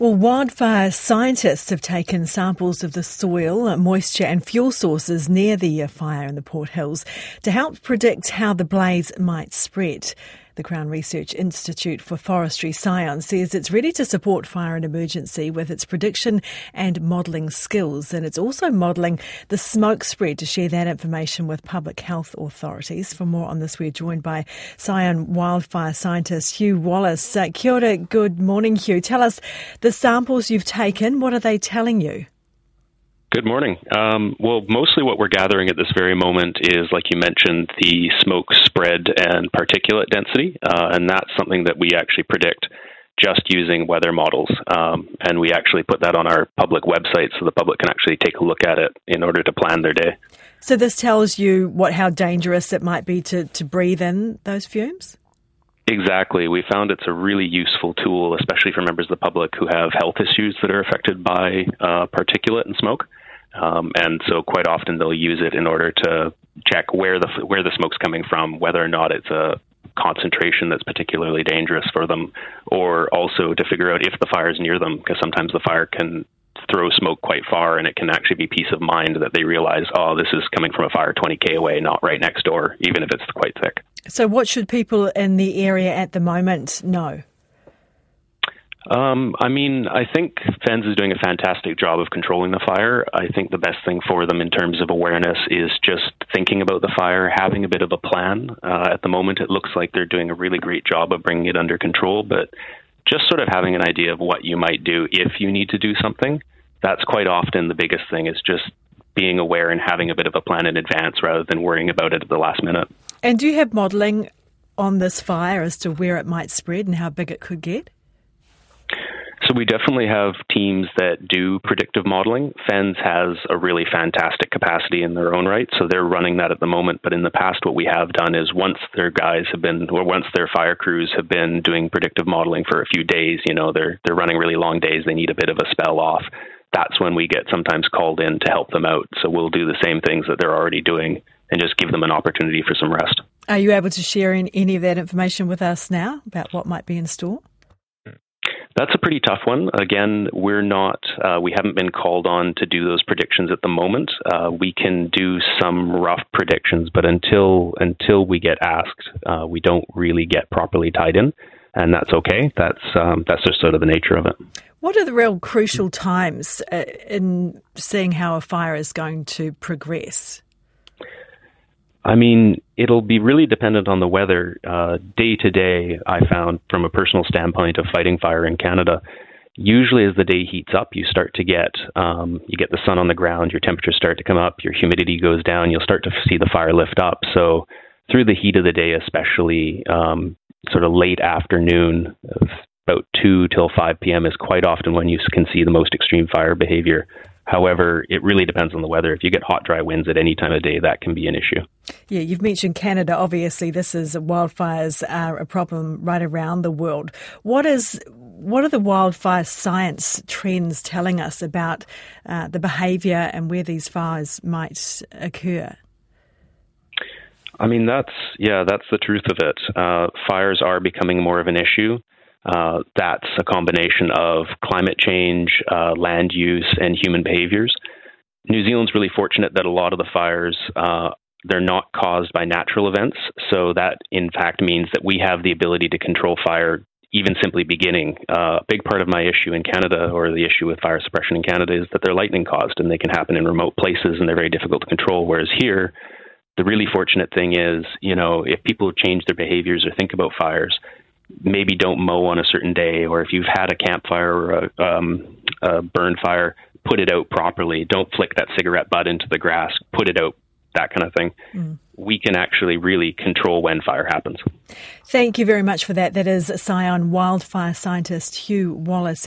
Well, wildfire scientists have taken samples of the soil, uh, moisture, and fuel sources near the uh, fire in the Port Hills to help predict how the blaze might spread. The Crown Research Institute for Forestry Scion says it's ready to support fire and emergency with its prediction and modelling skills. And it's also modelling the smoke spread to share that information with public health authorities. For more on this, we're joined by Scion wildfire scientist Hugh Wallace. Uh, kia ora, good morning, Hugh. Tell us the samples you've taken, what are they telling you? Good morning. Um, well, mostly what we're gathering at this very moment is, like you mentioned, the smoke spread and particulate density, uh, and that's something that we actually predict just using weather models. Um, and we actually put that on our public website so the public can actually take a look at it in order to plan their day. So this tells you what how dangerous it might be to, to breathe in those fumes? Exactly. We found it's a really useful tool, especially for members of the public who have health issues that are affected by uh, particulate and smoke. Um, and so quite often they'll use it in order to check where the where the smoke's coming from, whether or not it's a concentration that's particularly dangerous for them, or also to figure out if the fire is near them, because sometimes the fire can throw smoke quite far, and it can actually be peace of mind that they realize, oh, this is coming from a fire 20k away, not right next door, even if it's quite thick. So, what should people in the area at the moment know? Um, I mean, I think FENZ is doing a fantastic job of controlling the fire. I think the best thing for them in terms of awareness is just thinking about the fire, having a bit of a plan. Uh, at the moment, it looks like they're doing a really great job of bringing it under control, but just sort of having an idea of what you might do if you need to do something. That's quite often the biggest thing is just being aware and having a bit of a plan in advance rather than worrying about it at the last minute. And do you have modelling on this fire as to where it might spread and how big it could get? We definitely have teams that do predictive modeling. FENZ has a really fantastic capacity in their own right, so they're running that at the moment. But in the past, what we have done is once their guys have been, or once their fire crews have been doing predictive modeling for a few days, you know, they're they're running really long days. They need a bit of a spell off. That's when we get sometimes called in to help them out. So we'll do the same things that they're already doing and just give them an opportunity for some rest. Are you able to share in any of that information with us now about what might be in store? That's a pretty tough one. Again, we're not, uh, we haven't been called on to do those predictions at the moment. Uh, we can do some rough predictions, but until until we get asked, uh, we don't really get properly tied in, and that's okay. That's um, that's just sort of the nature of it. What are the real crucial times uh, in seeing how a fire is going to progress? I mean, it'll be really dependent on the weather. Uh, day to day, I found from a personal standpoint of fighting fire in Canada, usually as the day heats up, you start to get um, you get the sun on the ground, your temperatures start to come up, your humidity goes down, you'll start to see the fire lift up. So through the heat of the day, especially um, sort of late afternoon, about two till five p.m. is quite often when you can see the most extreme fire behavior. However, it really depends on the weather. If you get hot, dry winds at any time of day, that can be an issue. Yeah, you've mentioned Canada. Obviously, this is wildfires are a problem right around the world. What is what are the wildfire science trends telling us about uh, the behaviour and where these fires might occur? I mean, that's yeah, that's the truth of it. Uh, fires are becoming more of an issue. Uh, that's a combination of climate change, uh, land use, and human behaviors. New Zealand's really fortunate that a lot of the fires uh, they're not caused by natural events, so that in fact means that we have the ability to control fire even simply beginning. Uh, a big part of my issue in Canada, or the issue with fire suppression in Canada, is that they're lightning caused and they can happen in remote places and they're very difficult to control. Whereas here, the really fortunate thing is, you know, if people change their behaviors or think about fires, maybe don't mow on a certain day, or if you've had a campfire or a, um, a burn fire, put it out properly. Don't flick that cigarette butt into the grass. Put it out. That kind of thing. Mm. We can actually really control when fire happens. Thank you very much for that. That is Scion wildfire scientist Hugh Wallace.